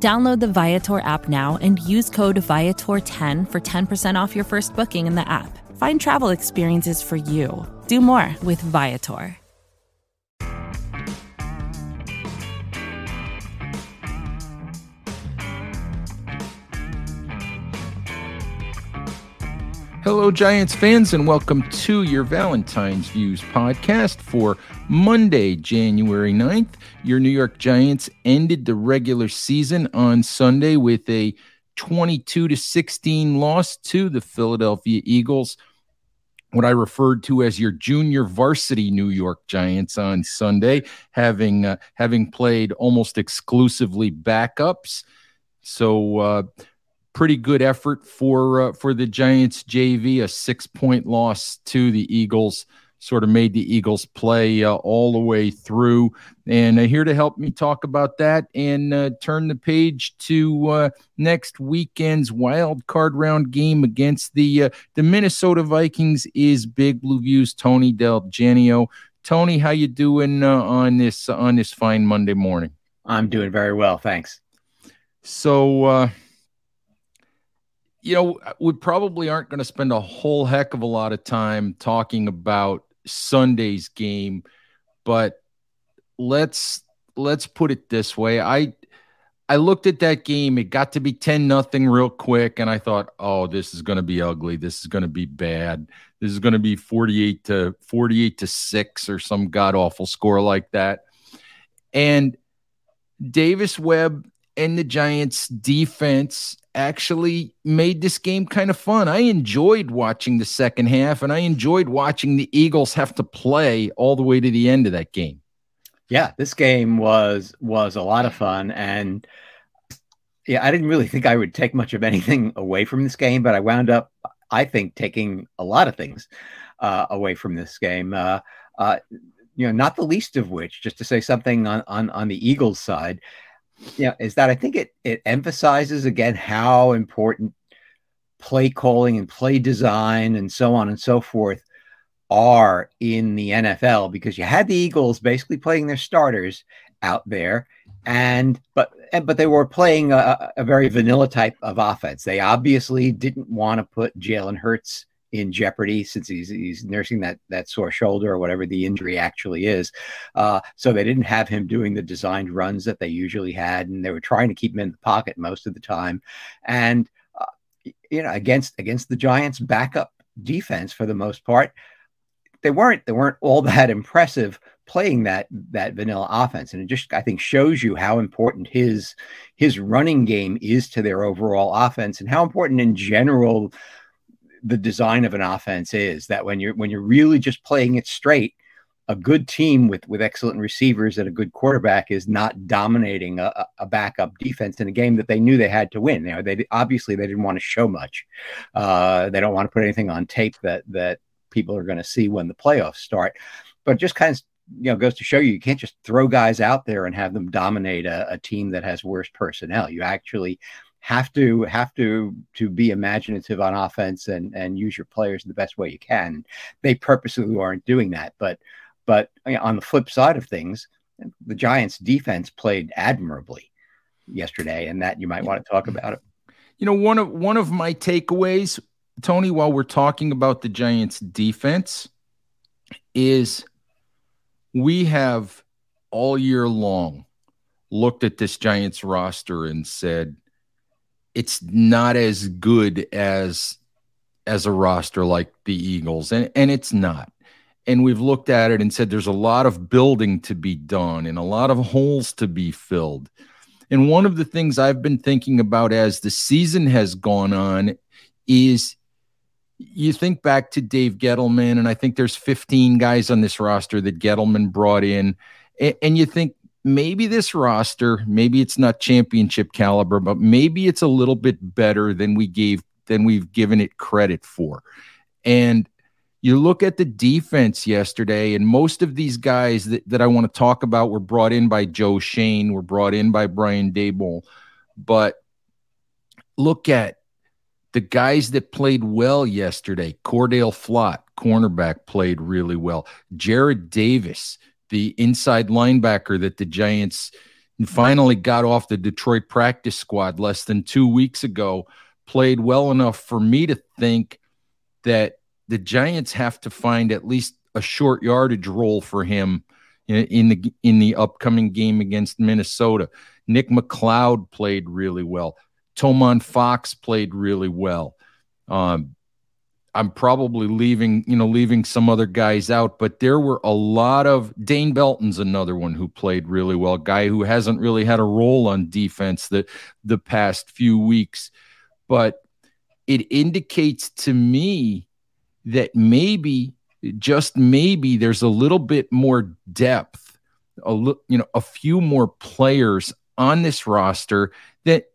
Download the Viator app now and use code Viator10 for 10% off your first booking in the app. Find travel experiences for you. Do more with Viator. Hello, Giants fans, and welcome to your Valentine's Views podcast for Monday, January 9th. Your New York Giants ended the regular season on Sunday with a 22 to 16 loss to the Philadelphia Eagles, what I referred to as your junior varsity New York Giants on Sunday, having uh, having played almost exclusively backups. So, uh, pretty good effort for uh, for the Giants JV. A six point loss to the Eagles sort of made the Eagles play uh, all the way through. And uh, here to help me talk about that and uh, turn the page to uh, next weekend's wild card round game against the uh, the Minnesota Vikings is Big Blue Views Tony Del Genio. Tony, how you doing uh, on this on this fine Monday morning? I'm doing very well, thanks. So you know, we probably aren't going to spend a whole heck of a lot of time talking about Sunday's game, but let's let's put it this way. I I looked at that game, it got to be 10 nothing real quick and I thought, "Oh, this is going to be ugly. This is going to be bad. This is going to be 48 to 48 to 6 or some god awful score like that." And Davis Webb and the Giants defense actually made this game kind of fun. I enjoyed watching the second half and I enjoyed watching the Eagles have to play all the way to the end of that game. Yeah, this game was was a lot of fun and yeah, I didn't really think I would take much of anything away from this game, but I wound up I think taking a lot of things uh, away from this game. Uh, uh, you know, not the least of which, just to say something on on, on the Eagles side, yeah, is that I think it it emphasizes again how important play calling and play design and so on and so forth are in the NFL because you had the Eagles basically playing their starters out there and but but they were playing a, a very vanilla type of offense. They obviously didn't want to put Jalen Hurts in jeopardy since he's he's nursing that that sore shoulder or whatever the injury actually is. Uh, so they didn't have him doing the designed runs that they usually had, and they were trying to keep him in the pocket most of the time. And uh, you know, against against the Giants' backup defense for the most part, they weren't they weren't all that impressive playing that that vanilla offense and it just i think shows you how important his his running game is to their overall offense and how important in general the design of an offense is that when you're when you're really just playing it straight a good team with with excellent receivers and a good quarterback is not dominating a, a, backup defense in a game that they knew they had to win. You know, they obviously they didn't want to show much. Uh, they don't want to put anything on tape that that people are going to see when the playoffs start. But just kind of you know goes to show you you can't just throw guys out there and have them dominate a, a team that has worse personnel. You actually have to have to to be imaginative on offense and and use your players the best way you can. They purposely aren't doing that, but but on the flip side of things, the Giants' defense played admirably yesterday, and that you might want to talk about it. You know, one of one of my takeaways, Tony, while we're talking about the Giants' defense, is we have all year long looked at this Giants roster and said, it's not as good as as a roster like the Eagles, and and it's not. And we've looked at it and said there's a lot of building to be done and a lot of holes to be filled. And one of the things I've been thinking about as the season has gone on is you think back to Dave Gettleman, and I think there's 15 guys on this roster that Gettleman brought in, and, and you think maybe this roster, maybe it's not championship caliber, but maybe it's a little bit better than we gave than we've given it credit for. And you look at the defense yesterday, and most of these guys that, that I want to talk about were brought in by Joe Schoen, were brought in by Brian Daboll. But look at the guys that played well yesterday. Cor'Dale Flott, cornerback, played really well. Jarrad Davis, the inside linebacker that the Giants finally got off the Detroit practice squad less than two weeks ago, played well enough for me to think that the Giants have to find at least a short yardage role for him in, the in the upcoming game against Minnesota. Nick McCloud played really well. Tomon Fox played really well. Um, I'm probably leaving, you know, leaving some other guys out, but there were a lot of Dane Belton's another one who played really well, guy who hasn't really had a role on defense the the past few weeks, but it indicates to me that maybe just maybe there's a little bit more depth, a li- you know, a few more players on this roster that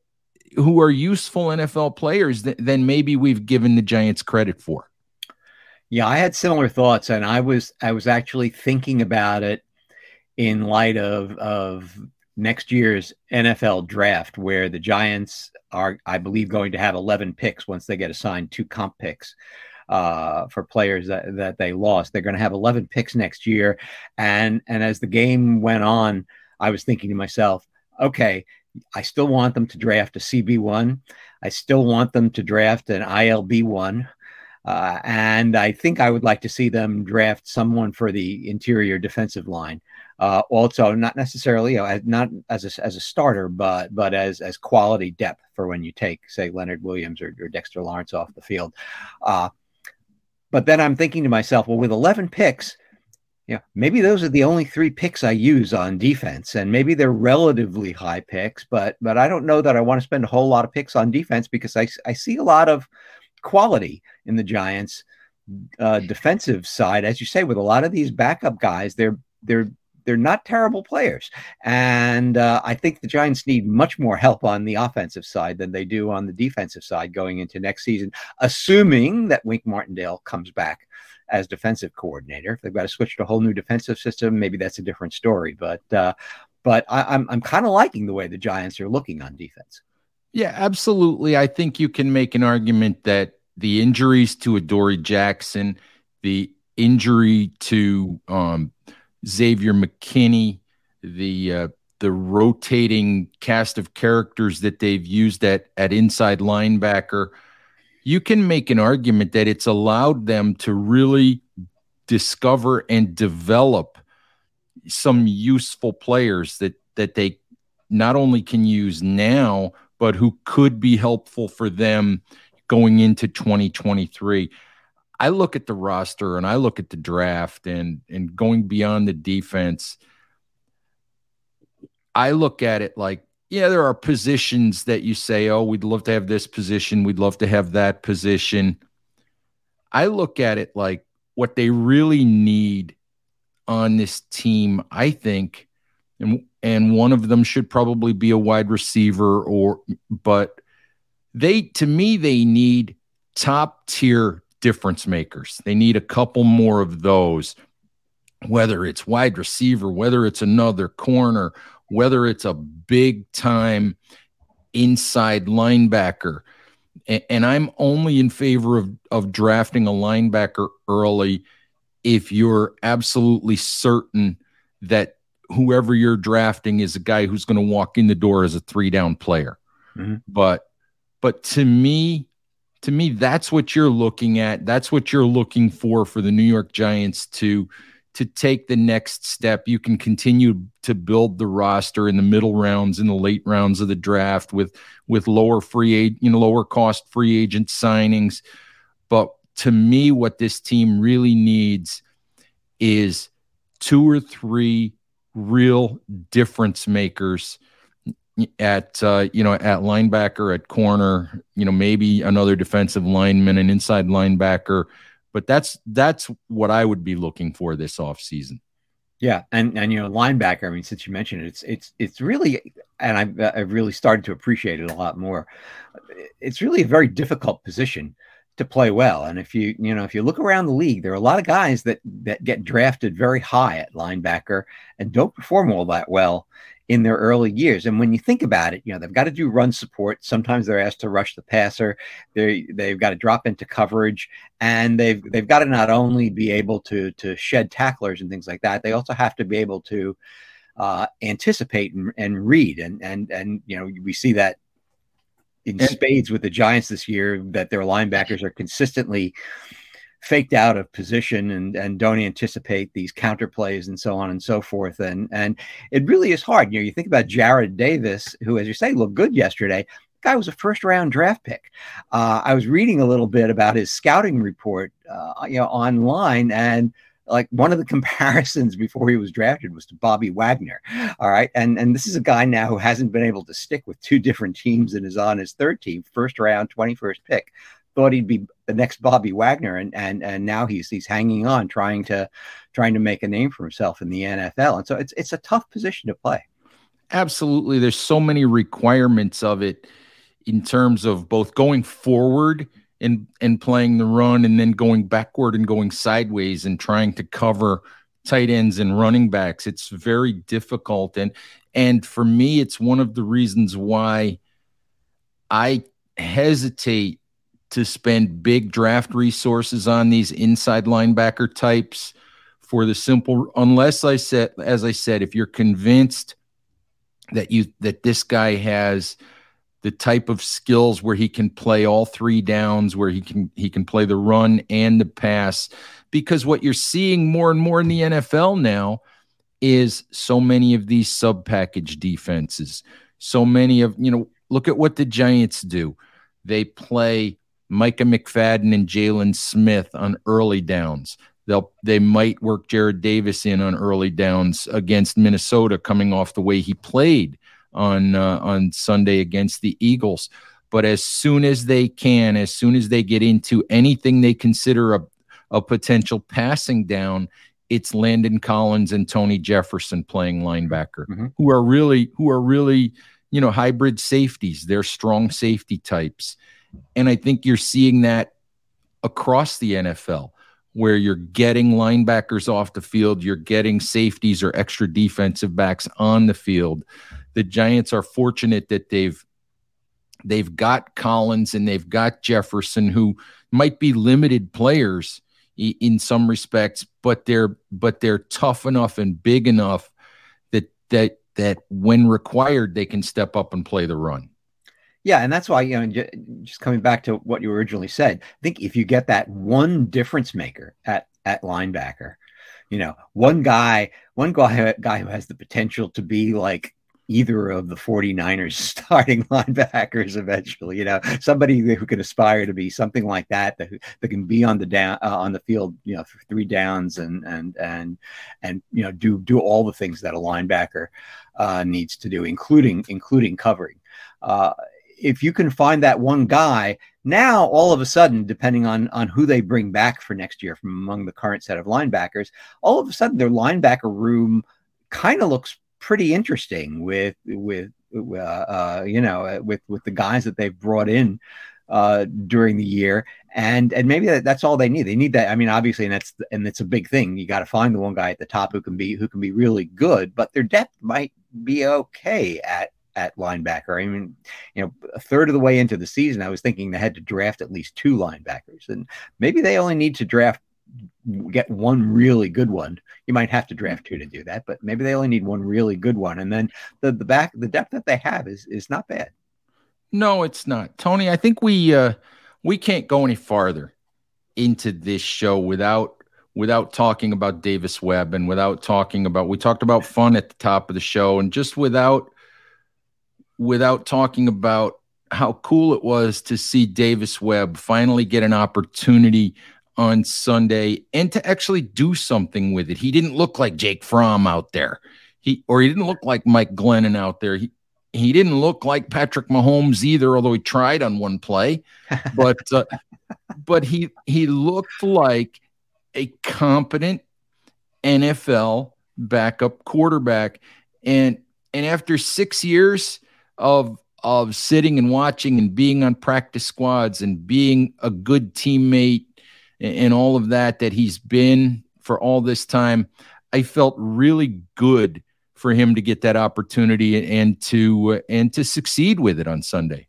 who are useful NFL players th- than maybe we've given the Giants credit for. Yeah, I had similar thoughts, and I was I was actually thinking about it in light of of next year's NFL draft, where the Giants are, I believe, going to have 11 picks once they get assigned two comp picks uh, for players that, that they lost. They're going to have 11 picks next year, and and as the game went on, I was thinking to myself, okay, I still want them to draft a CB1. I still want them to draft an ILB1. Uh, and I think I would like to see them draft someone for the interior defensive line. Uh, also, not necessarily, you know, not as a, as a starter, but but as as quality depth for when you take, say, Leonard Williams or, or Dexter Lawrence off the field. Uh, but then I'm thinking to myself, well, with 11 picks, yeah, maybe those are the only three picks I use on defense, and maybe they're relatively high picks, but but I don't know that I want to spend a whole lot of picks on defense because I I see a lot of quality in the Giants' uh, defensive side, as you say, with a lot of these backup guys. They're they're they're not terrible players, and uh, I think the Giants need much more help on the offensive side than they do on the defensive side going into next season, assuming that Wink Martindale comes back as defensive coordinator. If they've got to switch to a whole new defensive system, maybe that's a different story. But uh, but I, I'm I'm kind of liking the way the Giants are looking on defense. Yeah, absolutely. I think you can make an argument that the injuries to Adoree Jackson, the injury to um, Xavier McKinney, the uh, the rotating cast of characters that they've used at at inside linebacker you can make an argument that it's allowed them to really discover and develop some useful players that that they not only can use now but who could be helpful for them going into 2023 i look at the roster and i look at the draft and and going beyond the defense i look at it like yeah, there are positions that you say, oh, we'd love to have this position, we'd love to have that position. I look at it like what they really need on this team, I think, and and one of them should probably be a wide receiver or but they to me they need top tier difference makers. They need a couple more of those whether it's wide receiver, whether it's another corner, whether it's a big time inside linebacker. And, I'm only in favor of, of drafting a linebacker early if you're absolutely certain that whoever you're drafting is a guy who's going to walk in the door as a three down player. Mm-hmm. But but to me, to me, that's what you're looking at. That's what you're looking for for the New York Giants to to take the next step. You can continue to build the roster in the middle rounds, in the late rounds of the draft with with lower free you know lower cost free agent signings. But to me, what this team really needs is two or three real difference makers at uh, you know at linebacker, at corner, you know maybe another defensive lineman, an inside linebacker but that's that's what I would be looking for this offseason. Yeah, and and you know linebacker. I mean, since you mentioned it, it's it's it's really, and I've I've really started to appreciate it a lot more. It's really a very difficult position to play well, and if you you know if you look around the league, there are a lot of guys that that get drafted very high at linebacker and don't perform all that well in their early years. And when you think about it, you know, they've got to do run support. Sometimes they're asked to rush the passer. They they've got to drop into coverage and they've they've got to not only be able to to shed tacklers and things like that, they also have to be able to uh, anticipate and, and read. And and and you know, we see that in spades with the Giants this year that their linebackers are consistently faked out of position and and don't anticipate these counter plays and so on and so forth. And and it really is hard. You know you think about Jarrad Davis who as you say looked good yesterday. Guy was a first round draft pick. Uh, I was reading a little bit about his scouting report uh, you know online and like one of the comparisons before he was drafted was to Bobby Wagner. All right. And and this is a guy now who hasn't been able to stick with two different teams and is on his third team, first round, 21st pick thought he'd be the next Bobby Wagner, and and and now he's he's hanging on, trying to trying to make a name for himself in the NFL. And so it's it's a tough position to play. Absolutely, there's so many requirements of it in terms of both going forward and and playing the run, and then going backward and going sideways and trying to cover tight ends and running backs. It's very difficult, and and for me, it's one of the reasons why I hesitate to spend big draft resources on these inside linebacker types for the simple unless I said as I said if you're convinced that you that this guy has the type of skills where he can play all three downs where he can he can play the run and the pass because what you're seeing more and more in the NFL now is so many of these sub package defenses. So many of you know look at what the Giants do. They play Micah McFadden and Jaylon Smith on early downs. They'll they might work Jarrad Davis in on early downs against Minnesota, coming off the way he played on uh, on Sunday against the Eagles. But as soon as they can, as soon as they get into anything they consider a, a potential passing down, it's Landon Collins and Tony Jefferson playing linebacker, mm-hmm. who are really who are really you know hybrid safeties. They're strong safety types. And I think you're seeing that across the NFL where you're getting linebackers off the field, you're getting safeties or extra defensive backs on the field. The Giants are fortunate that they've they've got Collins and they've got Jefferson who might be limited players in some respects, but they're but they're tough enough and big enough that that that when required they can step up and play the run. Yeah, and that's why you know, just coming back to what you originally said, I think if you get that one difference maker at at linebacker, you know, one guy, one guy, guy who has the potential to be like either of the 49ers starting linebackers eventually you know somebody who can aspire to be something like that that, that can be on the down uh, on the field you know for three downs and and and and you know do do all the things that a linebacker uh, needs to do including including covering. Uh, if you can find that one guy, now all of a sudden, depending on on who they bring back for next year from among the current set of linebackers, all of a sudden their linebacker room kind of looks pretty interesting with with uh, uh, you know uh, with with the guys that they've brought in uh, during the year, and and maybe that, that's all they need. They need that. I mean, obviously, and that's and it's a big thing. You got to find the one guy at the top who can be who can be really good, but their depth might be okay at at linebacker. I mean, you know, a third of the way into the season, I was thinking they had to draft at least two linebackers, and maybe they only need to draft get one really good one. You might have to draft two to do that, but maybe they only need one really good one, and then the the back the depth that they have is is not bad. No, it's not, Tony. I think we uh, we can't go any farther into this show without without talking about Davis Webb and without talking about we talked about fun at the top of the show and just without without talking about how cool it was to see Davis Webb finally get an opportunity on Sunday and to actually do something with it. He didn't look like Jake Fromm out there. He or he didn't look like Mike Glennon out there. He he didn't look like Patrick Mahomes either, although he tried on one play. But uh, but he he looked like a competent NFL backup quarterback. And and after six years of of sitting and watching and being on practice squads and being a good teammate and, all of that that he's been for all this time, I felt really good for him to get that opportunity and to and to succeed with it on Sunday.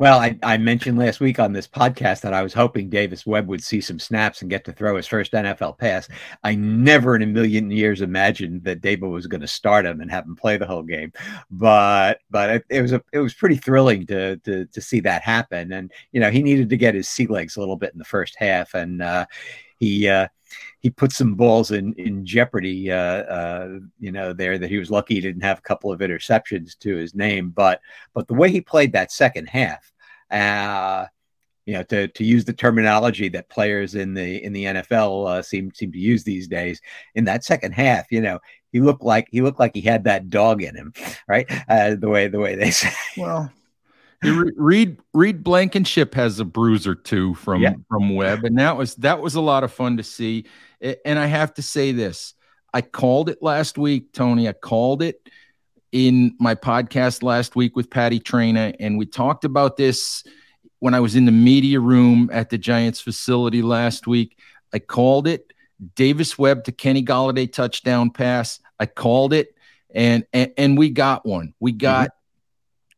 Well, I, I, mentioned last week on this podcast that I was hoping Davis Webb would see some snaps and get to throw his first NFL pass. I never in a million years imagined that Daboll was going to start him and have him play the whole game, but but it, it, was a it was pretty thrilling to, to to see that happen. And you know he needed to get his sea legs a little bit in the first half, and uh, he. Uh, he put some balls in in jeopardy. Uh, uh, you know, there that he was lucky he didn't have a couple of interceptions to his name, but but the way he played that second half, uh, you know, to to use the terminology that players in the in the NFL uh, seem seem to use these days, in that second half, you know, he looked like he looked like he had that dog in him, right? Uh, the way the way they say. Well, Reed Reed Blankenship has a bruise or two from yeah. from Webb, and that was that was a lot of fun to see. And I have to say this: I called it last week, Tony. I called it in my podcast last week with Patty Traina, and we talked about this when I was in the media room at the Giants facility last week. I called it Davis Webb to Kenny Golladay touchdown pass. I called it, and and, and we got one. We got. Mm-hmm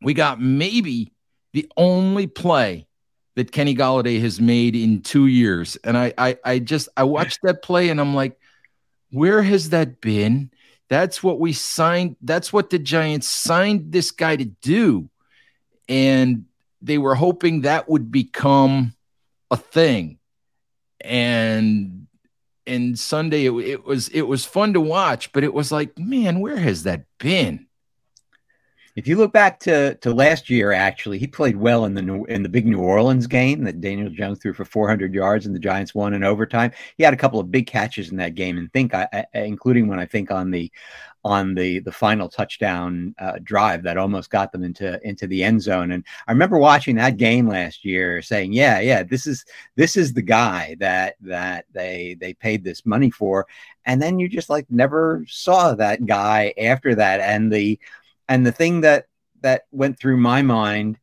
we got maybe the only play that Kenny Golladay has made in two years. And I, I, I just, I watched that play and I'm like, where has that been? That's what we signed. That's what the Giants signed this guy to do. And they were hoping that would become a thing. And and Sunday it, it was it was fun to watch, but it was like, man, where has that been? If you look back to, to last year, actually, he played well in the New, in the big New Orleans game that Daniel Jones threw for 400 yards and the Giants won in overtime. He had a couple of big catches in that game, and think, I, I, including when I think on the on the the final touchdown uh, drive that almost got them into into the end zone. And I remember watching that game last year, saying, "Yeah, yeah, this is this is the guy that that they they paid this money for." And then you just like never saw that guy after that, and the and the thing that that went through my mind,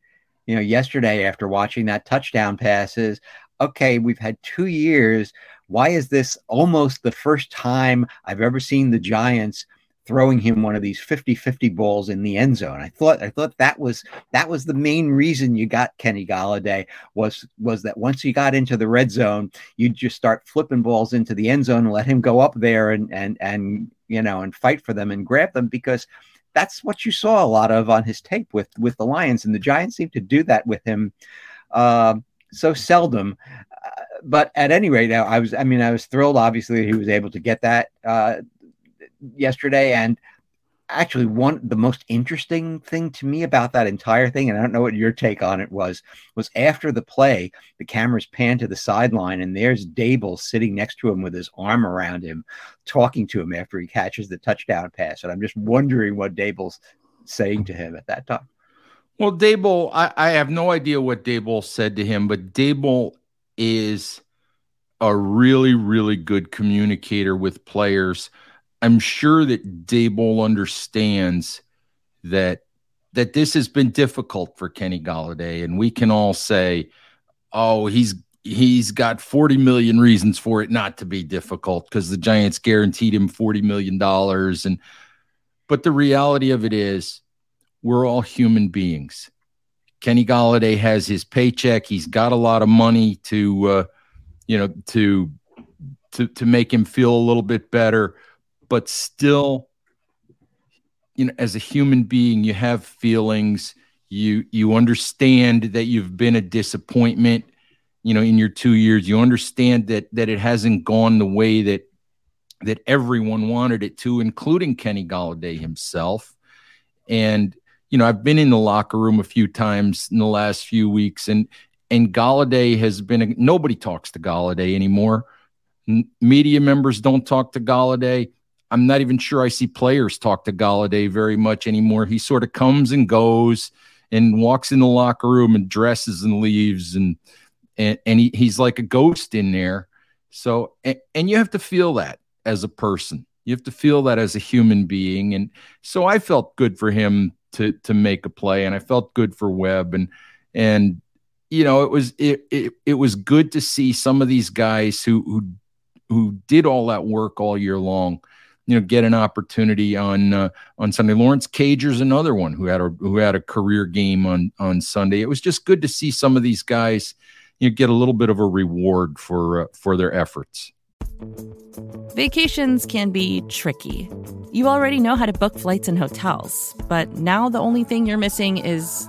you know, yesterday after watching that touchdown pass is, okay, we've had two years. Why is this almost the first time I've ever seen the Giants throwing him one of these 50-50 balls in the end zone? I thought I thought that was that was the main reason you got Kenny Golladay was was that once you got into the red zone, you'd just start flipping balls into the end zone and let him go up there and and and you know and fight for them and grab them because that's what you saw a lot of on his tape with with the Lions, and the Giants seem to do that with him uh, so seldom. Uh, but at any rate, I was I mean I was thrilled. Obviously, he was able to get that uh, yesterday, and actually one the most interesting thing to me about that entire thing and i don't know what your take on it was was after the play the cameras pan to the sideline and there's Daboll sitting next to him with his arm around him talking to him after he catches the touchdown pass and i'm just wondering what Daboll's saying to him at that time. Well Daboll i, I have no idea what Daboll said to him but Daboll is a really really good communicator with players I'm sure that Daboll understands that that this has been difficult for Kenny Golladay, and we can all say, "Oh, he's he's got 40 million reasons for it not to be difficult because the Giants guaranteed him 40 million dollars." And but the reality of it is, we're all human beings. Kenny Golladay has his paycheck. He's got a lot of money to, uh, you know, to to to make him feel a little bit better but still you know as a human being you have feelings. You you understand that you've been a disappointment you know in your 2 years. You understand that that it hasn't gone the way that that everyone wanted it to including Kenny Golladay himself. And you know I've been in the locker room a few times in the last few weeks and and Golladay has been a, nobody talks to Golladay anymore. Media members don't talk to Golladay I'm not even sure I see players talk to Golladay very much anymore. He sort of comes and goes and walks in the locker room and dresses and leaves and and, and he, he's like a ghost in there. So and, and you have to feel that as a person. You have to feel that as a human being. And so I felt good for him to to make a play, and I felt good for Webb, and and you know it was it it, it was good to see some of these guys who who who did all that work all year long you know get an opportunity on uh, on Sunday. Lawrence Cager's another one who had a who had a career game on on Sunday. It was just good to see some of these guys you know, get a little bit of a reward for uh, for their efforts. Vacations can be tricky. You already know how to book flights and hotels, but now the only thing you're missing is,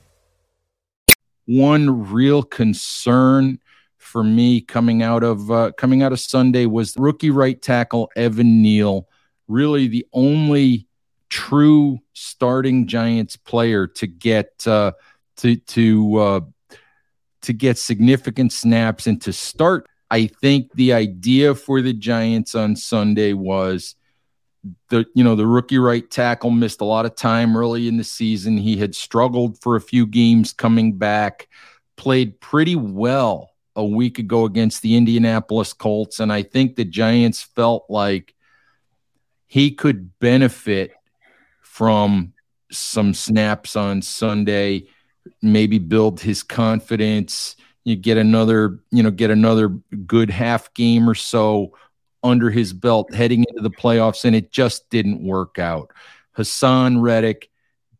one real concern for me coming out of uh, coming out of Sunday was rookie right tackle Evan Neal, really the only true starting Giants player to get uh, to to uh, to get significant snaps and to start. I think the idea for the Giants on Sunday was the you know the rookie right tackle missed a lot of time early in the season. He had struggled for a few games coming back, played pretty well a week ago against the Indianapolis Colts, and I think the Giants felt like he could benefit from some snaps on Sunday, maybe build his confidence. You get another, you know, get another good half game or so under his belt heading into the playoffs, and it just didn't work out. Haason Reddick,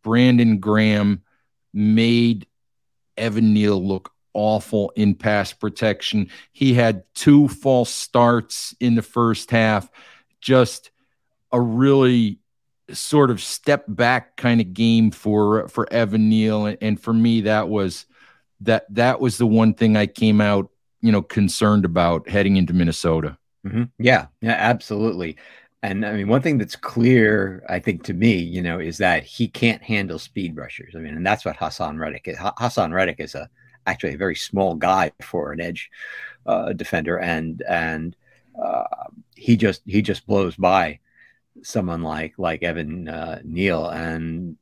Brandon Graham made Evan Neal look awful in pass protection. He had two false starts in the first half, just a really sort of step back kind of game for for Evan Neal and, and for me that was that that was the one thing I came out, you know, concerned about heading into Minnesota. Mm-hmm. Yeah, yeah, absolutely. And I mean, one thing that's clear, I think, to me, you know, is that he can't handle speed rushers. I mean, and that's what Haason Reddick is. Haason Reddick is a actually a very small guy for an edge uh, defender, and and uh, he just he just blows by someone like like Evan uh, Neal, and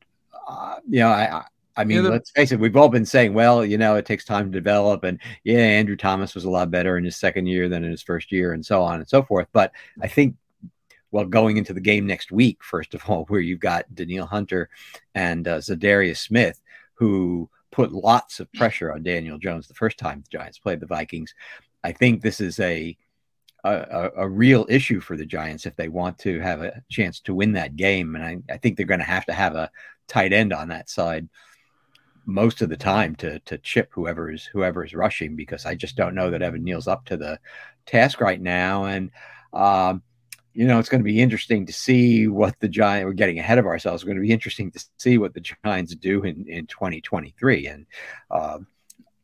uh, you know, I, I mean, yeah, the, let's face it, we've all been saying, well, you know, it takes time to develop. And yeah, Andrew Thomas was a lot better in his second year than in his first year, and so on and so forth. But I think, well, going into the game next week, first of all, where you've got Danielle Hunter and uh, Za'Darius Smith, who put lots of pressure on Daniel Jones the first time the Giants played the Vikings. I think this is a a, a, real issue for the Giants if they want to have a chance to win that game. And I, I think they're going to have to have a tight end on that side most of the time to to chip whoever is whoever is rushing because I just don't know that Evan Neal's up to the task right now. And um, you know, it's going to be interesting to see what the Giants. We're getting ahead of ourselves. It's going to be interesting to see what the Giants do in in 2023. And uh,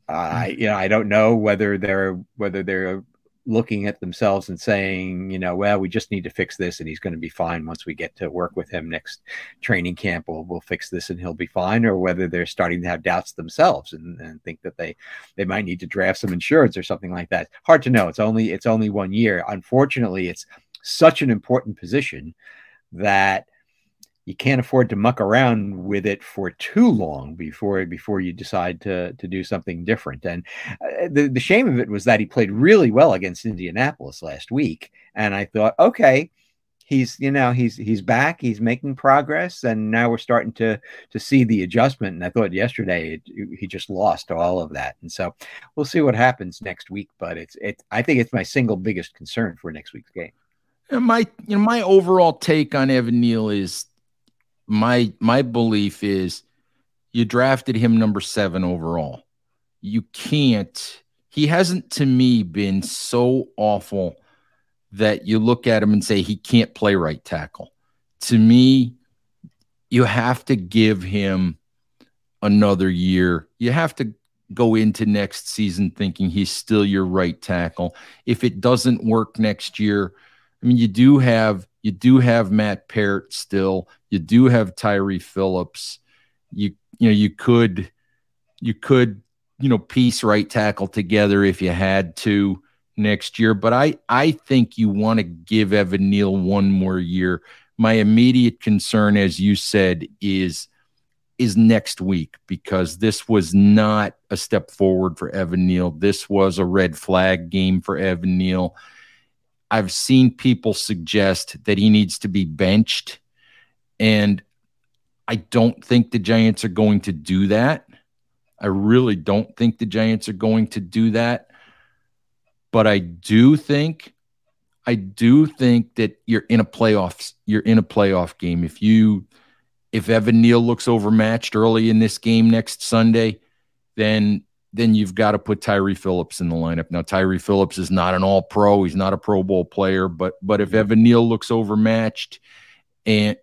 I, you know, I don't know whether they're whether they're looking at themselves and saying, you know, well, we just need to fix this and he's going to be fine once we get to work with him next training camp. We'll, we'll fix this and he'll be fine. Or whether they're starting to have doubts themselves and, and think that they, they might need to draft some insurance or something like that. Hard to know. It's only, it's only one year. Unfortunately, it's such an important position that you can't afford to muck around with it for too long before before you decide to to do something different. And uh, the the shame of it was that he played really well against Indianapolis last week, and I thought, okay, he's you know he's he's back, he's making progress, and now we're starting to to see the adjustment. And I thought yesterday it, he just lost all of that, and so we'll see what happens next week. But it's it I think it's my single biggest concern for next week's game. my you know my overall take on Evan Neal is my my belief is you drafted him number seven overall. You can't. He hasn't to me been so awful that you look at him and say he can't play right tackle. To me, you have to give him another year. You have to go into next season thinking he's still your right tackle. If it doesn't work next year, I mean, you do have you do have Matt Peart still. You do have Tyre Phillips. You you know you could you could you know piece right tackle together if you had to next year. But I I think you want to give Evan Neal one more year. My immediate concern, as you said, is is next week because this was not a step forward for Evan Neal. This was a red flag game for Evan Neal. I've seen people suggest that he needs to be benched, and I don't think the Giants are going to do that. I really don't think the Giants are going to do that. But I do think I do think that you're in a playoffs, you're in a playoff game. If you if Evan Neal looks overmatched early in this game next Sunday, then then you've got to put Tyre Phillips in the lineup. Now Tyre Phillips is not an all pro, he's not a pro bowl player, but but if Evan Neal looks overmatched and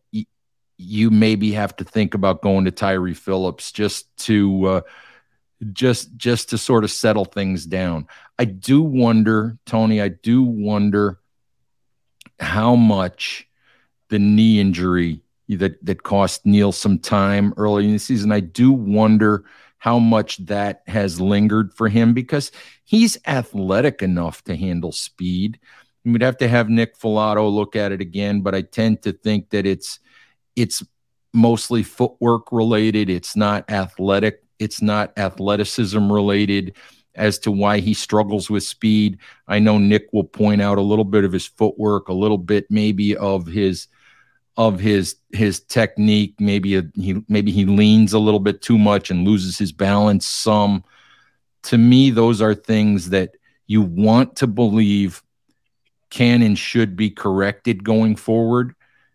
you maybe have to think about going to Tyre Phillips just to uh, just just to sort of settle things down. I do wonder, Tony, I do wonder how much the knee injury that that cost Neal some time early in the season. I do wonder how much that has lingered for him because he's athletic enough to handle speed. We'd have to have Nick Falato look at it again, but I tend to think that it's it's mostly footwork related. It's not athletic. It's not athleticism related as to why he struggles with speed. I know Nick will point out a little bit of his footwork, a little bit maybe of his of his his technique. Maybe a, he maybe he leans a little bit too much and loses his balance some. To me, those are things that you want to believe can and should be corrected going forward.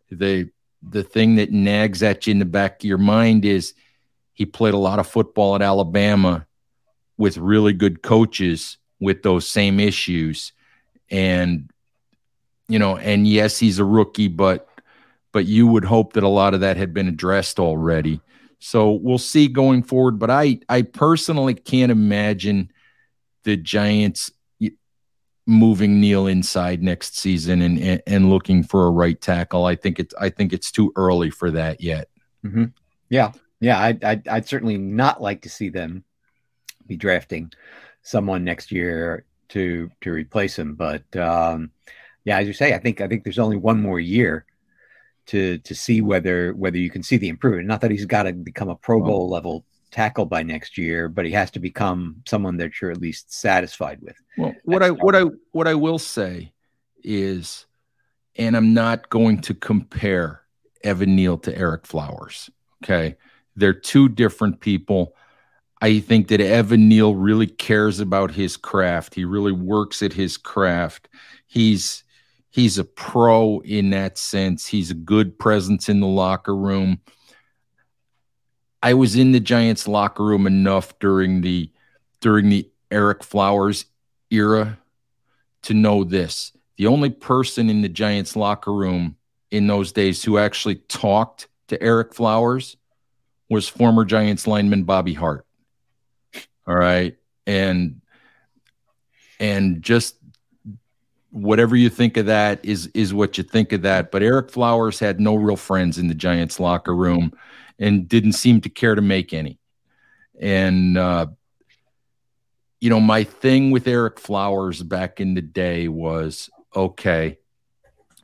The the thing that nags at you in the back of your mind is he played a lot of football at Alabama with really good coaches with those same issues and you know and yes he's a rookie but but you would hope that a lot of that had been addressed already. So we'll see going forward. But I, I personally can't imagine the Giants moving Neal inside next season and, and, and looking for a right tackle. I think it's I think it's too early for that yet. Mm-hmm. Yeah, yeah. I'd, I'd, I'd certainly not like to see them be drafting someone next year to to replace him. But um, yeah, as you say, I think I think there's only one more year to to see whether whether you can see the improvement. Not that he's got to become a Pro Bowl level tackle by next year, but he has to become someone that you're at least satisfied with. Well, what I what I what I will say is, and I'm not going to compare Evan Neal to Ereck Flowers. Okay, they're two different people. I think that Evan Neal really cares about his craft. He really works at his craft. He's He's a pro in that sense. He's a good presence in the locker room. I was in the Giants locker room enough during the during the Ereck Flowers era to know this. The only person in the Giants locker room in those days who actually talked to Ereck Flowers was former Giants lineman Bobby Hart. All right. And and just whatever you think of that is is what you think of that. But Ereck Flowers had no real friends in the Giants locker room and didn't seem to care to make any. And uh, you know, my thing with Ereck Flowers back in the day was okay,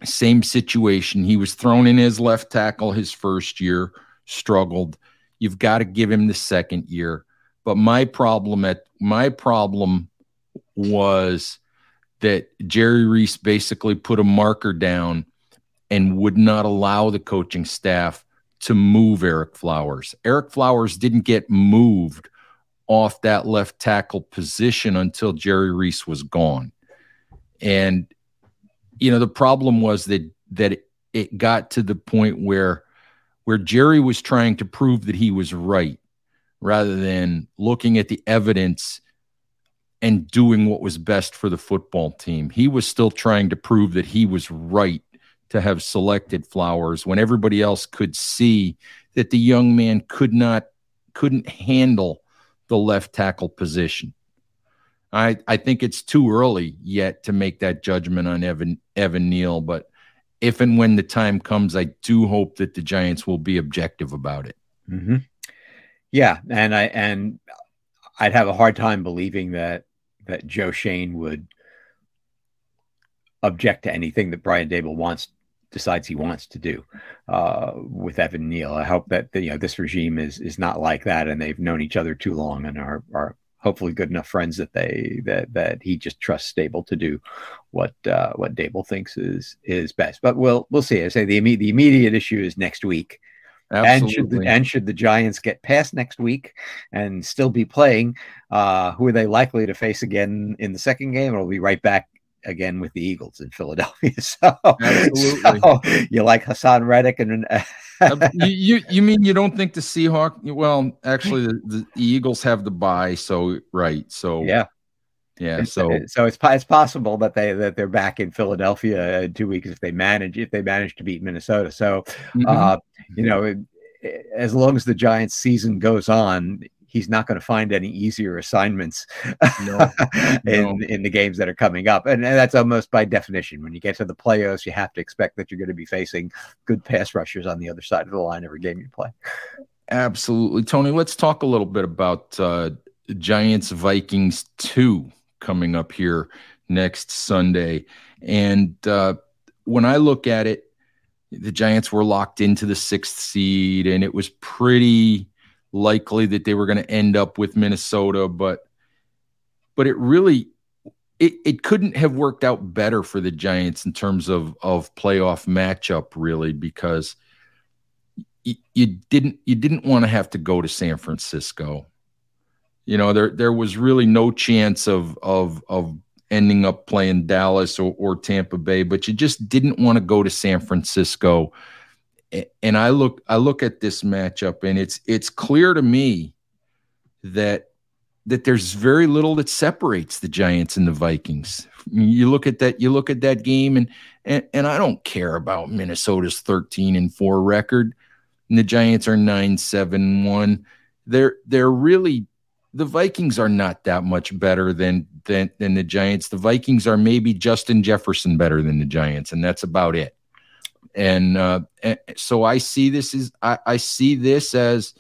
same situation. He was thrown in as left tackle his first year, struggled. You've got to give him the second year. But my problem at my problem was that Jerry Reese basically put a marker down and would not allow the coaching staff to move Ereck Flowers. Ereck Flowers didn't get moved off that left tackle position until Jerry Reese was gone. And you know, the problem was that that it, got to the point where where Jerry was trying to prove that he was right rather than looking at the evidence and doing what was best for the football team. He was still trying to prove that he was right to have selected Flowers when everybody else could see that the young man could not couldn't handle the left tackle position. I I think it's too early yet to make that judgment on Evan Evan Neal, but if and when the time comes, I do hope that the Giants will be objective about it. Mm-hmm. Yeah, and I and I'd have a hard time believing that that Joe Schoen would object to anything that Brian Daboll wants decides he wants to do uh, with Evan Neal. I hope that you know this regime is is not like that, and they've known each other too long and are are hopefully good enough friends that they that that he just trusts Daboll to do what uh, what Daboll thinks is is best. But we'll we'll see. I say the immediate the immediate issue is next week. Absolutely. And should the and should the Giants get past next week and still be playing, uh, who are they likely to face again in the second game? It'll be right back again with the Eagles in Philadelphia. So, Absolutely. so you like Haason Reddick and uh, you, you, mean you don't think the Seahawks? Well, actually, the, the, Eagles have the bye, so right. So yeah, yeah. So so it's it's possible that they that they're back in Philadelphia in two weeks if they manage if they manage to beat Minnesota. So, mm-hmm. uh, you know, as long as the Giants season goes on, he's not going to find any easier assignments no, in no. in the games that are coming up, and, and, that's almost by definition. When you get to the playoffs, you have to expect that you're going to be facing good pass rushers on the other side of the line every game you play. Absolutely, Tony. Let's talk a little bit about uh, Giants Vikings two coming up here next Sunday, and uh, when I look at it. The Giants were locked into the sixth seed, and it was pretty likely that they were going to end up with Minnesota, but but it really it, it couldn't have worked out better for the Giants in terms of of playoff matchup, really, because you, you didn't you didn't want to have to go to San Francisco. You know, there there was really no chance of of of ending up playing Dallas or, or Tampa Bay, but you just didn't want to go to San Francisco and I look I look at this matchup and it's it's clear to me that that there's very little that separates the Giants and the Vikings. You look at that you look at that game and and, and I don't care about Minnesota's 13 and 4 record and the Giants are 9-7-1. They're they're really the Vikings are not that much better than than than the Giants. The Vikings are maybe Justin Jefferson better than the Giants and that's about it and, uh, so I see this as I, I see this as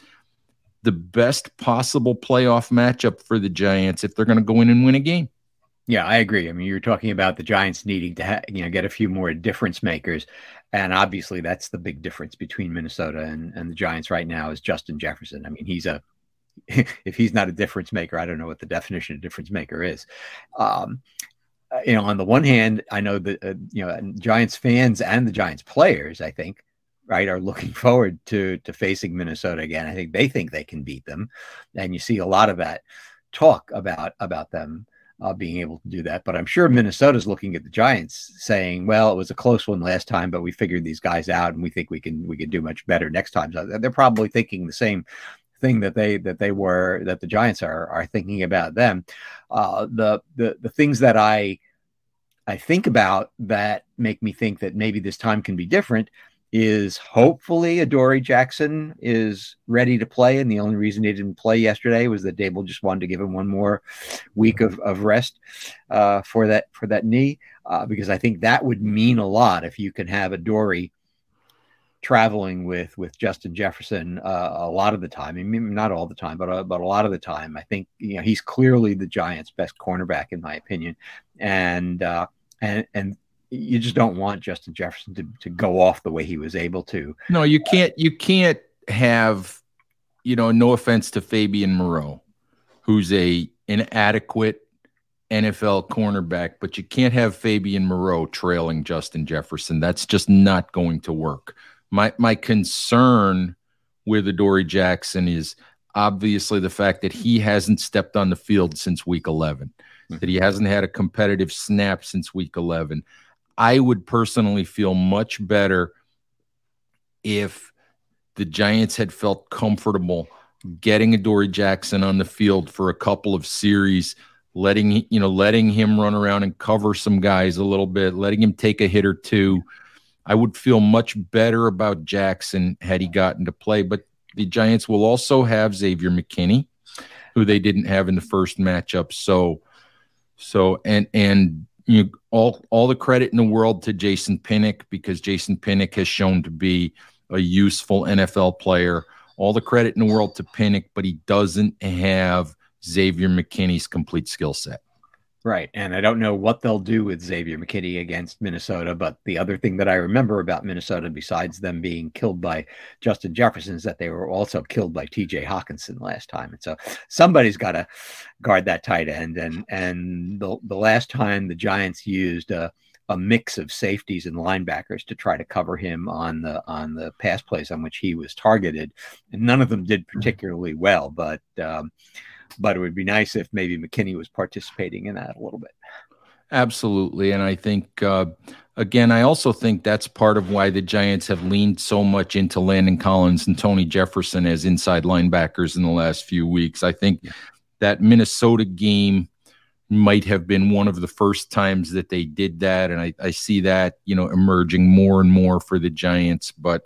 the best possible playoff matchup for the Giants if they're going to go in and win a game. Yeah, I agree. I mean, you're talking about the Giants needing to ha- you know get a few more difference makers, and obviously that's the big difference between Minnesota and, and the Giants right now is Justin Jefferson. I mean, he's a if he's not a difference maker, I don't know what the definition of difference maker is. Um, you know, on the one hand, I know that uh, you know Giants fans and the Giants players, I think, right, are looking forward to to facing Minnesota again. I think they think they can beat them, and you see a lot of that talk about about them uh, being able to do that. But I'm sure Minnesota's looking at the Giants, saying, "Well, it was a close one last time, but we figured these guys out, and we think we can we can do much better next time." So they're probably thinking the same thing that they that they were that the Giants are are thinking about them. Uh, the the the things that I I think about that make me think that maybe this time can be different is hopefully Adoree Jackson is ready to play. And the only reason he didn't play yesterday was that Daboll just wanted to give him one more week of, of rest uh, for that for that knee. Uh, because I think that would mean a lot if you can have Adoree traveling with with Justin Jefferson uh, a lot of the time. I mean, not all the time, but uh, but a lot of the time. I think you know he's clearly the Giants' best cornerback in my opinion, and uh, and and you just don't want Justin Jefferson to, to go off the way he was able to. No, you can't. You can't have, you know. No offense to Fabian Moreau, who's a inadequate NFL cornerback, but you can't have Fabian Moreau trailing Justin Jefferson. That's just not going to work. My my concern with Adoree Jackson is obviously the fact that he hasn't stepped on the field since week 11, mm-hmm. that he hasn't had a competitive snap since week 11. I would personally feel much better if the Giants had felt comfortable getting Adoree Jackson on the field for a couple of series, letting you know, letting him run around and cover some guys a little bit, letting him take a hit or two. I would feel much better about Jackson had he gotten to play. But the Giants will also have Xavier McKinney, who they didn't have in the first matchup. So, so and and you know, all all the credit in the world to Jason Pinnock because Jason Pinnock has shown to be a useful NFL player. All the credit in the world to Pinnock, but he doesn't have Xavier McKinney's complete skill set. Right. And I don't know what they'll do with Xavier McKinney against Minnesota. But the other thing that I remember about Minnesota, besides them being killed by Justin Jefferson, is that they were also killed by TJ Hockenson last time. And so somebody's got to guard that tight end. And and the, the last time the Giants used a, a mix of safeties and linebackers to try to cover him on the on the pass plays on which he was targeted. And none of them did particularly well. But um, but it would be nice if maybe McKinney was participating in that a little bit. Absolutely. And I think, uh, again, I also think that's part of why the Giants have leaned so much into Landon Collins and Tony Jefferson as inside linebackers in the last few weeks. I think that Minnesota game might have been one of the first times that they did that. And I, I see that, you know, emerging more and more for the Giants. But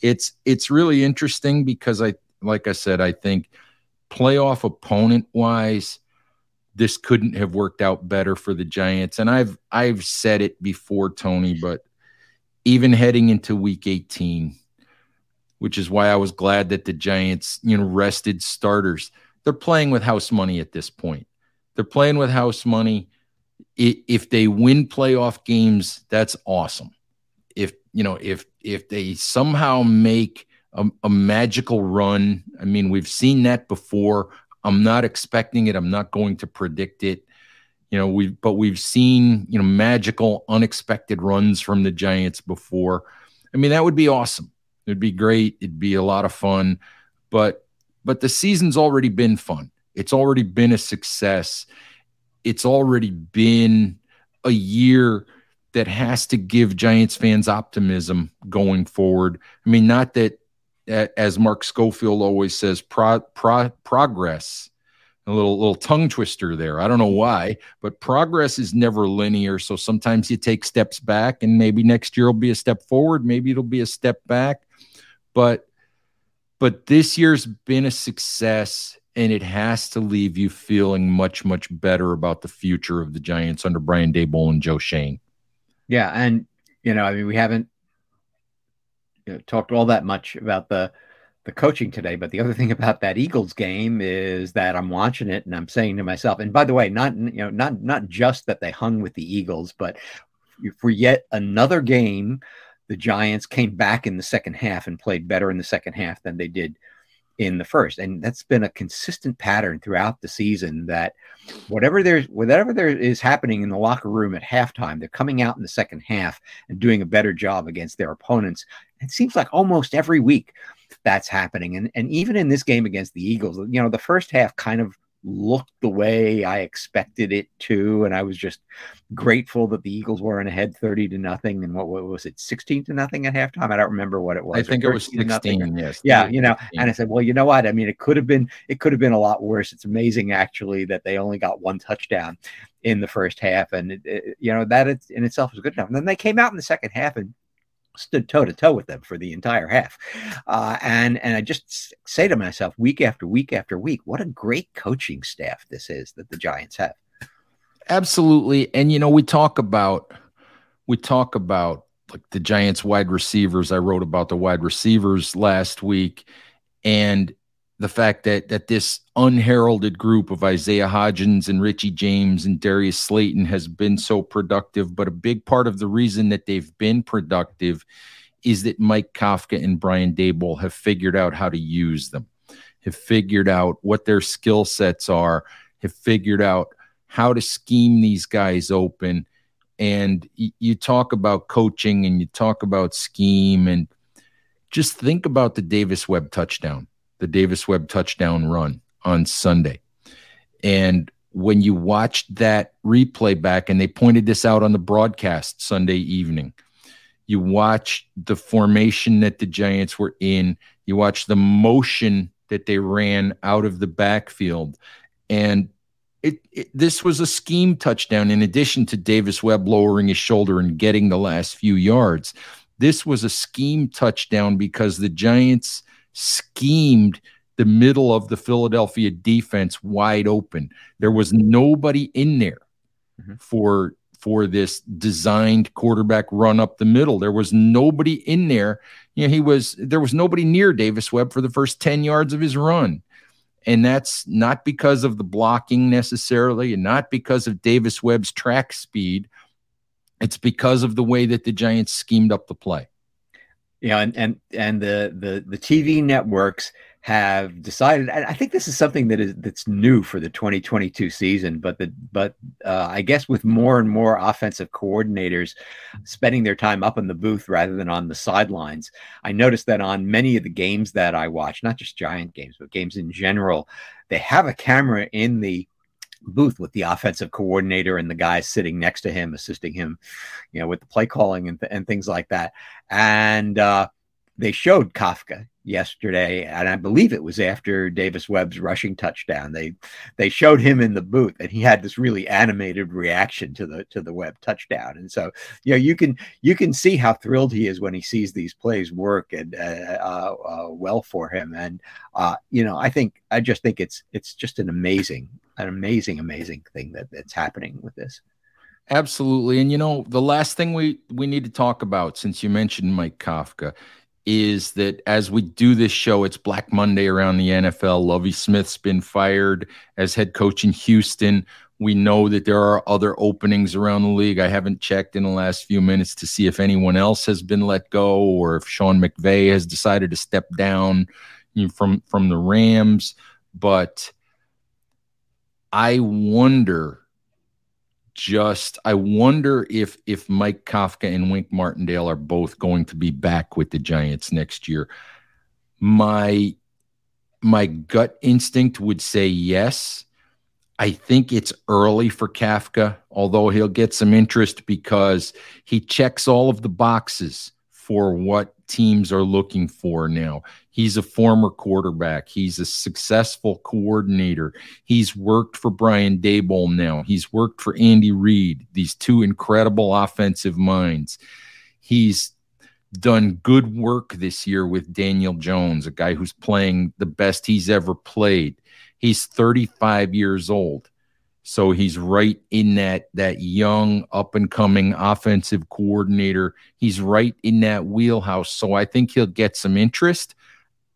it's it's really interesting because I like I said, I think – playoff opponent wise, this couldn't have worked out better for the Giants. And I've I've said it before, Tony, but even heading into week 18, which is why I was glad that the Giants, you know, rested starters. They're playing with house money at this point. They're playing with house money. If they win playoff games, that's awesome. If you know, if if they somehow make a, a magical run. I mean, we've seen that before. I'm not expecting it. I'm not going to predict it. You know, we but we've seen, you know, magical, unexpected runs from the Giants before. I mean, that would be awesome. It'd be great. It'd be a lot of fun. But but the season's already been fun. It's already been a success. It's already been a year that has to give Giants fans optimism going forward. I mean, not that as Mark Schofield always says, pro, pro, progress. A little little tongue twister there. I don't know why, but progress is never linear. So sometimes you take steps back, and maybe next year will be a step forward. Maybe it'll be a step back. But but this year's been a success, and it has to leave you feeling much much better about the future of the Giants under Brian Daboll and Joe Schoen. Yeah, and you know, I mean, we haven't you know, talked all that much about the the coaching today. But the other thing about that Eagles game is that I'm watching it and I'm saying to myself, and by the way, not you know, not not just that they hung with the Eagles, but for yet another game, the Giants came back in the second half and played better in the second half than they did in the first. And that's been a consistent pattern throughout the season that whatever there's whatever there is happening in the locker room at halftime, they're coming out in the second half and doing a better job against their opponents. It seems like almost every week that's happening. And and even in this game against the Eagles, you know, the first half kind of looked the way I expected it to. And I was just grateful that the Eagles weren't ahead 30 to nothing. And what, what was it, 16 to nothing at halftime? I don't remember what it was. I think it was 16, yes. Yeah, you know, and I said, well, you know what? I mean, it could have been, it could have been a lot worse. It's amazing actually that they only got one touchdown in the first half. And, it, it, you know, that in itself was good enough. And then they came out in the second half and stood toe to toe with them for the entire half. Uh, and and I just say to myself week after week after week, what a great coaching staff this is that the Giants have. Absolutely, and you know we talk about we talk about like the Giants wide receivers. I wrote about the wide receivers last week, and the fact that that this unheralded group of Isaiah Hodgins and Richie James and Darius Slayton has been so productive, but a big part of the reason that they've been productive is that Mike Kafka and Brian Daboll have figured out how to use them, have figured out what their skill sets are, have figured out how to scheme these guys open. And you talk about coaching and you talk about scheme and just think about the Davis Webb touchdown the Davis Webb touchdown run on Sunday. And when you watched that replay back, and they pointed this out on the broadcast Sunday evening, you watch the formation that the Giants were in, you watch the motion that they ran out of the backfield, and it, it, this was a scheme touchdown in addition to Davis Webb lowering his shoulder and getting the last few yards. This was a scheme touchdown because the Giants schemed the middle of the Philadelphia defense wide open. There was nobody in there mm-hmm. for for this designed quarterback run up the middle. There was nobody in there. You know, he was there was nobody near Davis Webb for the first 10 yards of his run. And that's not because of the blocking necessarily, and not because of Davis Webb's track speed. It's because of the way that the Giants schemed up the play. Yeah, and and and the the the TV networks have decided i think this is something that is that's new for the 2022 season but the but uh, i guess with more and more offensive coordinators spending their time up in the booth rather than on the sidelines i noticed that on many of the games that i watch not just giant games but games in general they have a camera in the booth with the offensive coordinator and the guy sitting next to him assisting him you know with the play calling and, th- and things like that. And uh, they showed kafka yesterday, and I believe it was after Davis Webb's rushing touchdown. They they showed him in the booth, and he had this really animated reaction to the to the Webb touchdown. And so, you know, you can you can see how thrilled he is when he sees these plays work and uh, uh, uh, well for him. And uh, you know, I think I just think it's it's just an amazing an amazing amazing thing that that's happening with this. Absolutely. And you know, the last thing we we need to talk about since you mentioned Mike Kafka is that as we do this show, it's Black Monday around the NFL. Lovie Smith's been fired as head coach in Houston. We know that there are other openings around the league. I haven't checked in the last few minutes to see if anyone else has been let go or if Sean McVay has decided to step down from from the Rams. But I wonder just I wonder if if Mike Kafka and Wink Martindale are both going to be back with the Giants next year. My my gut instinct would say yes. I think it's early for Kafka, although he'll get some interest because he checks all of the boxes for what teams are looking for now. He's a former quarterback. He's a successful coordinator. He's worked for Brian Daboll now. He's worked for Andy Reid, these two incredible offensive minds. He's done good work this year with Daniel Jones, a guy who's playing the best he's ever played. He's 35 years old. So he's right in that that young up and coming offensive coordinator. He's right in that wheelhouse. So I think he'll get some interest.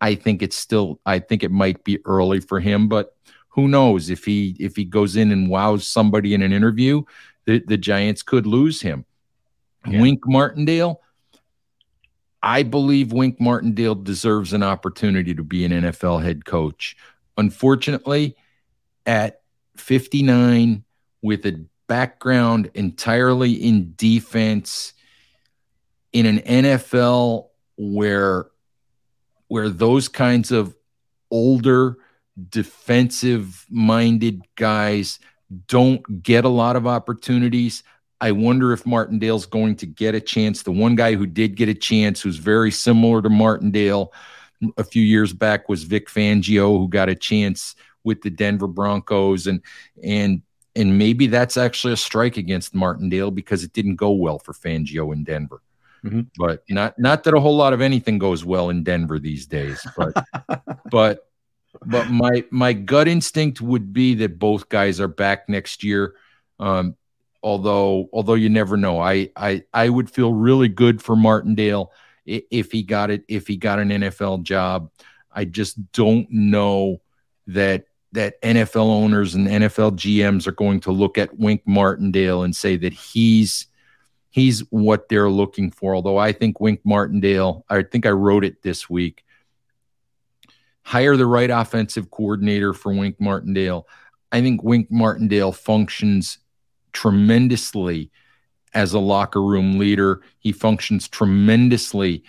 I think it's still I think it might be early for him, but who knows if he if he goes in and wows somebody in an interview, the, the Giants could lose him. Yeah. Wink Martindale, I believe Wink Martindale deserves an opportunity to be an NFL head coach. Unfortunately, at 59 with a background entirely in defense in an NFL where where those kinds of older defensive minded guys don't get a lot of opportunities. I wonder if Martindale's going to get a chance. The one guy who did get a chance, who's very similar to Martindale a few years back, was Vic Fangio, who got a chance with the Denver Broncos and and and maybe that's actually a strike against Martindale because it didn't go well for Fangio in Denver. Mm-hmm. But not not that a whole lot of anything goes well in Denver these days. But but but my my gut instinct would be that both guys are back next year. Um, although although you never know. I I I would feel really good for Martindale if he got it if he got an NFL job. I just don't know that that NFL owners and NFL GMs are going to look at Wink Martindale and say that he's he's what they're looking for. Although I think Wink Martindale, I think I wrote it this week. Hire the right offensive coordinator for Wink Martindale. I think Wink Martindale functions tremendously as a locker room leader. He functions tremendously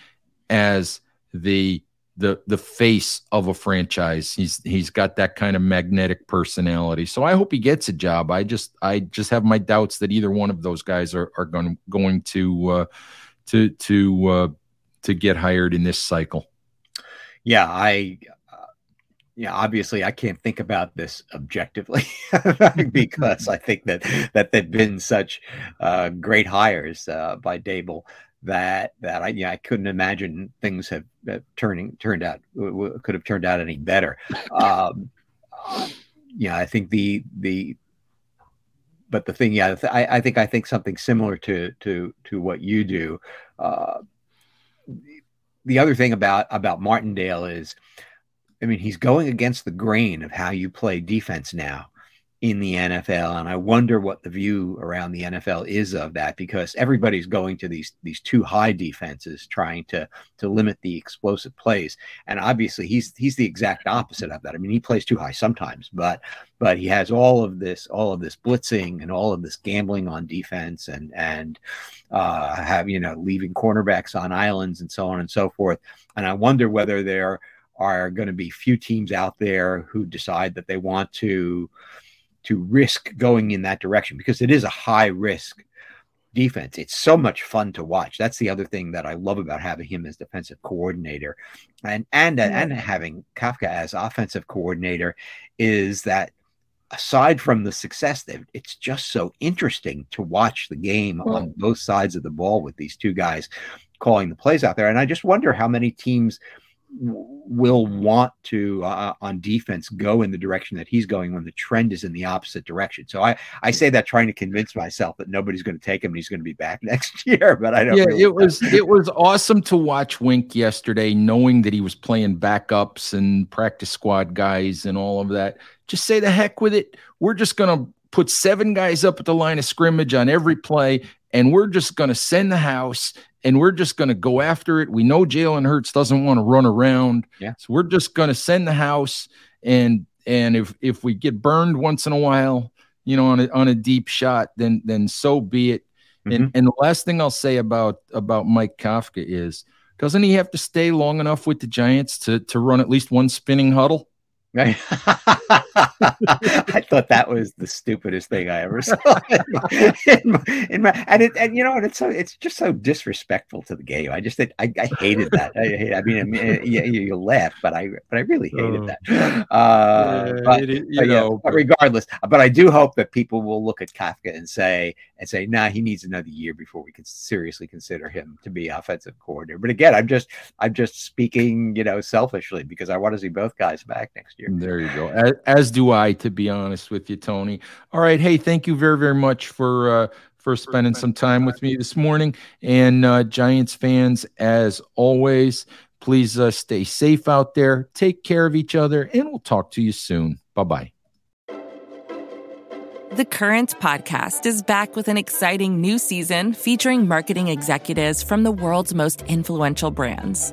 as the the the face of a franchise. He's he's got that kind of magnetic personality. So I hope he gets a job. I just I just have my doubts that either one of those guys are are going going to uh, to to uh, to get hired in this cycle. Yeah, I yeah, obviously I can't think about this objectively because I think that that they've been such uh, great hires uh, by Daboll that that I yeah I couldn't imagine things have, have turning turned out could have turned out any better. Um, yeah, I think the the but the thing, yeah, I, I think I think something similar to to to what you do. Uh, the other thing about about Martindale is I mean, he's going against the grain of how you play defense now in the NFL, and I wonder what the view around the NFL is of that because everybody's going to these these two high defenses, trying to to limit the explosive plays, and obviously he's he's the exact opposite of that. I mean, he plays too high sometimes, but but he has all of this all of this blitzing and all of this gambling on defense, and and uh, have you know leaving cornerbacks on islands and so on and so forth. And I wonder whether they're are going to be few teams out there who decide that they want to to risk going in that direction because it is a high risk defense. It's so much fun to watch. That's the other thing that I love about having him as defensive coordinator, and and yeah. and having Kafka as offensive coordinator is that aside from the success, it's just so interesting to watch the game on both sides of the ball with these two guys calling the plays out there. And I just wonder how many teams will want to uh, on defense go in the direction that he's going when the trend is in the opposite direction. So I I say that trying to convince myself that nobody's going to take him and he's going to be back next year. But I don't. Yeah, really it was it was awesome to watch Wink yesterday, knowing that he was playing backups and practice squad guys and all of that. Just say the heck with it. We're just going to put seven guys up at the line of scrimmage on every play, and we're just going to send the house and we're just going to go after it. We know Jalen Hurts doesn't want to run around. Yeah. So we're just going to send the house and and if if we get burned once in a while, you know, on a on a deep shot, then then so be it. Mm-hmm. And and the last thing I'll say about about Mike Kafka is doesn't he have to stay long enough with the Giants to to run at least one spinning huddle? I thought that was the stupidest thing I ever saw. in in my, and it, and you know, and it's so it's just so disrespectful to the game. I just I, I hated that. I, I mean, I mean you, you, laugh, but I but I really hated oh. that. Uh, but, it, but, know, yeah, but regardless, but I do hope that people will look at Kafka and say and say, nah, he needs another year before we can seriously consider him to be offensive coordinator. But again, I'm just I'm just speaking, you know, selfishly because I want to see both guys back next year year. There you go. As, as, do I, to be honest with you, Tony. All right. Hey, thank you very, very much for uh, for spending some time with me this morning. And uh, Giants fans, as always, please uh, stay safe out there. Take care of each other, and we'll talk to you soon. Bye bye. The Current podcast is back with an exciting new season featuring marketing executives from the world's most influential brands.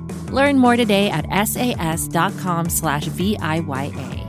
Learn more today at sas.com slash VIYA.